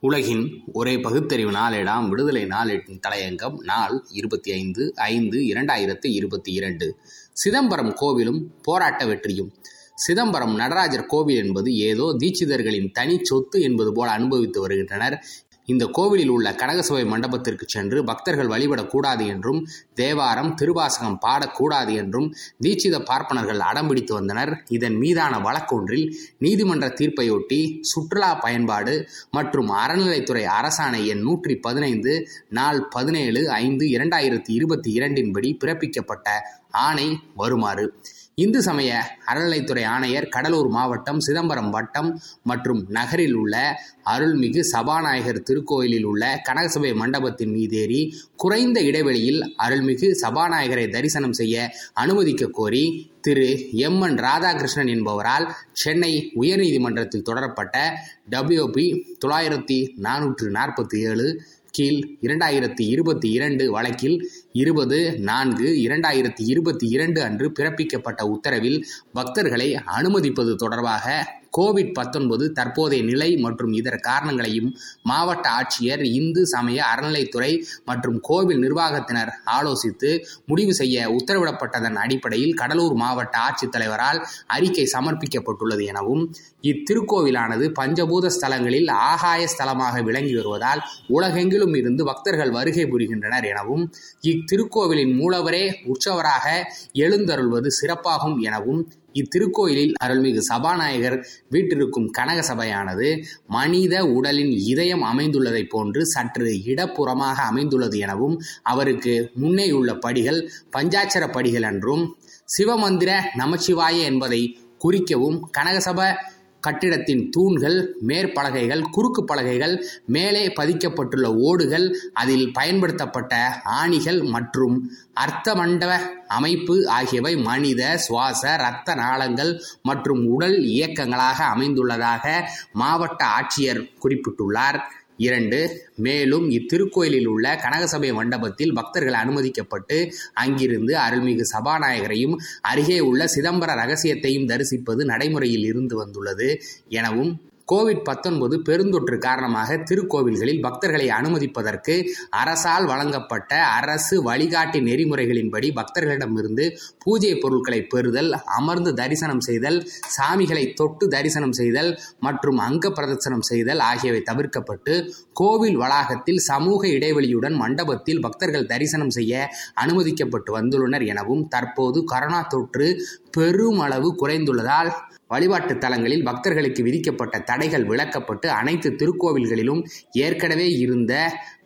உலகின் ஒரே பகுத்தறிவு நாளேடாம் விடுதலை நாளேட்டின் தலையங்கம் நாள் இருபத்தி ஐந்து ஐந்து இரண்டாயிரத்தி இருபத்தி இரண்டு. சிதம்பரம் கோவிலும் போராட்ட வெற்றியும். சிதம்பரம் நடராஜர் கோவில் என்பது ஏதோ தீட்சிதர்களின் தனி சொத்து என்பது போல அனுபவித்து வருகின்றனர். இந்த கோவிலில் உள்ள கனகசபை மண்டபத்திற்கு சென்று பக்தர்கள் வழிபடக்கூடாது என்றும் தேவாரம் திருவாசகம் பாடக்கூடாது என்றும் தீட்சித பார்ப்பனர்கள் அடம்பிடித்து வந்தனர். இதன் மீதான வழக்கொன்றில் நீதிமன்ற தீர்ப்பையொட்டி சுற்றுலா பயன்பாடு மற்றும் அறநிலைத்துறை அரசாணை எண் நூற்றி பதினைந்து நாள் பதினேழு ஐந்து இரண்டாயிரத்தி இருபத்தி இரண்டின்படி பிறப்பிக்கப்பட்ட ஆணை வருமாறு. இந்து சமய அறநிலைத்துறை ஆணையர் கடலூர் மாவட்டம் சிதம்பரம் வட்டம் மற்றும் நகரில் உள்ள அருள்மிகு சபாநாயகர் திருக்கோயிலில் உள்ள கனகசபை மண்டபத்தின் மீதேறி குறைந்த இடைவெளியில் அருள்மிகு சபாநாயகரை தரிசனம் செய்ய அனுமதிக்க கோரி திரு எம் என் ராதாகிருஷ்ணன் என்பவரால் சென்னை உயர்நீதிமன்றத்தில் தொடரப்பட்ட டபிள்யூபி தொள்ளாயிரத்தி நானூற்று நாற்பத்தி ஏழு கீழ் இரண்டாயிரத்தி இருபத்தி இரண்டு வழக்கில் இருபது நான்கு இரண்டாயிரத்தி இருபத்தி இரண்டு அன்று பிறப்பிக்கப்பட்ட உத்தரவில் பக்தர்களை அனுமதிப்பது தொடர்பாக கோவிட் பத்தொன்பது தற்போதைய நிலை மற்றும் இதர காரணங்களையும் மாவட்ட ஆட்சியர் இந்து சமய அறநிலைத்துறை மற்றும் கோவில் நிர்வாகத்தினர் ஆலோசித்து முடிவு செய்ய உத்தரவிடப்பட்டதன் அடிப்படையில் கடலூர் மாவட்ட ஆட்சித்தலைவரால் அறிக்கை சமர்ப்பிக்கப்பட்டுள்ளது எனவும் இத்திருக்கோவிலானது பஞ்சபூத ஸ்தலங்களில் ஆகாய ஸ்தலமாக விளங்கி வருவதால் உலகெங்கிலும் இருந்து பக்தர்கள் வருகை புரிகின்றனர் எனவும் இத்திருக்கோவிலின் மூலவரே உற்சவராக எழுந்தருள்வது சிறப்பாகும் எனவும் இத்திருக்கோயிலில் அருள்மிகு சபாநாயகர் வீட்டிருக்கும் கனக சபையானது மனித உடலின் இதயம் அமைந்துள்ளதைப் போன்று சற்று இடப்புறமாக அமைந்துள்ளது எனவும் அவருக்கு முன்னேயுள்ள படிகள் பஞ்சாட்சர படிகள் என்றும் சிவமந்திர நமச்சிவாய என்பதை குறிக்கவும் கனகசபை கட்டிடத்தின் தூண்கள் மேற்பலகைகள் குறுக்கு பலகைகள் மேலே பதிக்கப்பட்டுள்ள ஓடுகள் அதில் பயன்படுத்தப்பட்ட ஆணிகள் மற்றும் அர்த்த மண்டப அமைப்பு ஆகியவை மனித சுவாச இரத்த நாளங்கள் மற்றும் உடல் இயக்கங்களாக அமைந்துள்ளதாக மாவட்ட ஆட்சியர் குறிப்பிட்டுள்ளார். இரண்டு மேலும் இத்திருக்கோயிலில் உள்ள கனகசபை மண்டபத்தில் பக்தர்கள் அனுமதிக்கப்பட்டு அங்கிருந்து அருள்மிகு சபாநாயகரையும் அருகே உள்ள சிதம்பர ரகசியத்தையும் தரிசிப்பது நடைமுறையில் இருந்து வந்துள்ளது எனவும் கோவிட் பத்தொன்பது பெருந்தொற்று காரணமாக திருக்கோவில்களில் பக்தர்களை அனுமதிப்பதற்கு அரசால் வழங்கப்பட்ட அரசு வழிகாட்டி நெறிமுறைகளின்படி பக்தர்களிடமிருந்து பூஜை பொருட்களை பெறுதல் அமர்ந்து தரிசனம் செய்தல் சாமிகளை தொட்டு தரிசனம் செய்தல் மற்றும் அங்க பிரதர்சனம் செய்தல் ஆகியவை தவிர்க்கப்பட்டு கோவில் வளாகத்தில் சமூக இடைவெளியுடன் மண்டபத்தில் பக்தர்கள் தரிசனம் செய்ய அனுமதிக்கப்பட்டு வந்துள்ளனர் எனவும் தற்போது கரோனா தொற்று பெருமளவு குறைந்துள்ளதால் வழிபாட்டு தலங்களில் பக்தர்களுக்கு விதிக்கப்பட்ட தடைகள் விலக்கப்பட்டு அனைத்து திருக்கோவில்களிலும் ஏற்கனவே இருந்த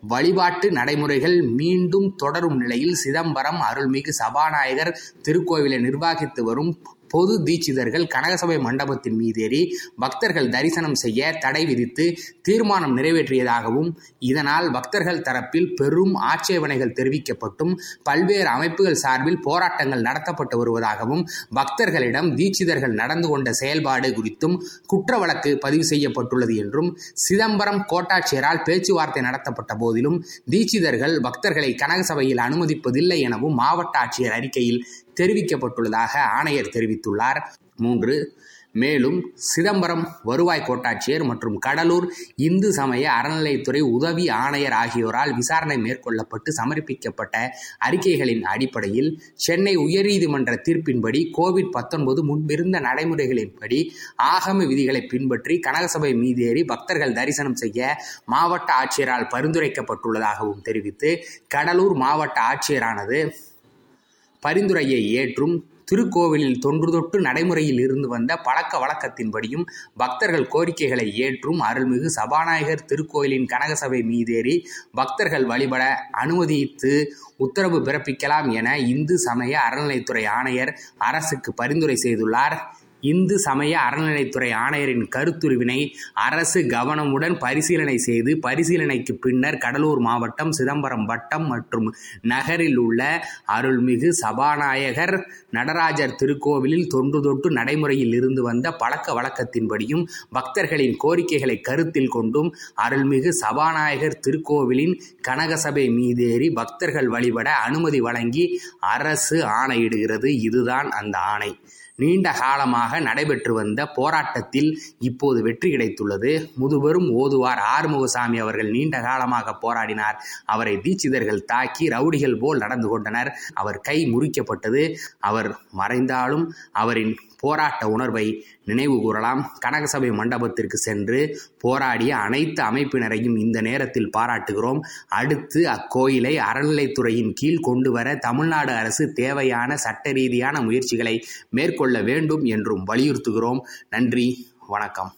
வழிபாட்டு நடைமுறைகள் மீண்டும் தொடரும் நிலையில் சிதம்பரம் அருள்மிகு சபாநாயகர் திருக்கோவிலை நிர்வாகித்து வரும் பொது தீட்சிதர்கள் கனகசபை மண்டபத்தின் மீதேறி பக்தர்கள் தரிசனம் செய்ய தடை விதித்து தீர்மானம் நிறைவேற்றியதாகவும் இதனால் பக்தர்கள் தரப்பில் பெரும் ஆட்சேபனைகள் தெரிவிக்கப்பட்டும் பல்வேறு அமைப்புகள் சார்பில் போராட்டங்கள் நடத்தப்பட்டு வருவதாகவும் பக்தர்களிடம் தீட்சிதர்கள் நடந்து கொண்ட செயல்பாடு குறித்தும் குற்ற வழக்கு பதிவு செய்யப்பட்டுள்ளது என்றும் சிதம்பரம் கோட்டாட்சியரால் பேச்சுவார்த்தை நடத்தப்பட்ட போதிலும் தீட்சிதர்கள் பக்தர்களை கனகசபையில் அனுமதிப்பதில்லை எனவும் மாவட்ட ஆட்சியர் அறிக்கையில் தெரிவிக்கப்பட்டுள்ளதாக ஆணையர் தெரிவித்துள்ளார். மூன்று மேலும் சிதம்பரம் வருவாய் கோட்டாட்சியர் மற்றும் கடலூர் இந்து சமய அறநிலையத்துறை உதவி ஆணையர் ஆகியோரால் விசாரணை மேற்கொள்ளப்பட்டு சமர்ப்பிக்கப்பட்ட அறிக்கைகளின் அடிப்படையில் சென்னை உயர்நீதிமன்ற தீர்ப்பின்படி கோவிட் பத்தொன்பது முன்பிருந்த நடைமுறைகளின்படி ஆகம விதிகளை பின்பற்றி கனகசபை மீதேறி பக்தர்கள் தரிசனம் செய்ய மாவட்ட ஆட்சியரால் பரிந்துரைக்கப்பட்டுள்ளதாகவும் தெரிவித்து கடலூர் மாவட்ட ஆட்சியரானது பரிந்துரையை ஏற்றும் திருக்கோவிலில் தொன்று தொட்டு நடைமுறையில் இருந்து வந்த பழக்க வழக்கத்தின்படியும் பக்தர்கள் கோரிக்கைகளை ஏற்றும் அருள்மிகு சபாநாயகர் திருக்கோயிலின் கனகசபை மீதேறி பக்தர்கள் வழிபட அனுமதித்து உத்தரவு பிறப்பிக்கலாம் என இந்து சமய அறநிலைத்துறை ஆணையர் அரசுக்கு பரிந்துரை செய்துள்ளார். இந்து சமய அறநிலைத்துறை ஆணையரின் கருத்துருவினை அரசு கவனமுடன் பரிசீலனை செய்து பரிசீலனைக்கு பின்னர் கடலூர் மாவட்டம் சிதம்பரம் வட்டம் மற்றும் நகரில் உள்ள அருள்மிகு சபாநாயகர் நடராஜர் திருக்கோவிலில் தொன்று தொட்டு நடைமுறையில் இருந்து வந்த பழக்க வழக்கத்தின்படியும் பக்தர்களின் கோரிக்கைகளை கருத்தில் கொண்டும் அருள்மிகு சபாநாயகர் திருக்கோவிலின் கனகசபை மீதேறி பக்தர்கள் வழிபட அனுமதி வழங்கி அரசு ஆணையிடுகிறது. இதுதான் அந்த ஆணை. நீண்ட காலமாக நடைபெற்று வந்த போராட்டத்தில் இப்போது வெற்றி கிடைத்துள்ளது. முதுபெரும் ஓதுவார் ஆறுமுகசாமி அவர்கள் நீண்ட காலமாக போராடினார். அவரை தீட்சிதர்கள் தாக்கி ரவுடிகள் போல் நடந்து கொண்டனர். அவர் கை முறிக்கப்பட்டது. அவர் மறைந்தாலும் அவரின் போராட்ட உணர்வை நினைவு கூறலாம். கனகசபை மண்டபத்திற்கு சென்று போராடிய அனைத்து அமைப்பினரையும் இந்த நேரத்தில் பாராட்டுகிறோம். அடுத்து அக்கோயிலை அறநிலைத்துறையின் கீழ் கொண்டு வர தமிழ்நாடு அரசு தேவையான சட்ட ரீதியான முயற்சிகளை மேற்கொள்ள வேண்டும் என்றும் வலியுறுத்துகிறோம். நன்றி வணக்கம்.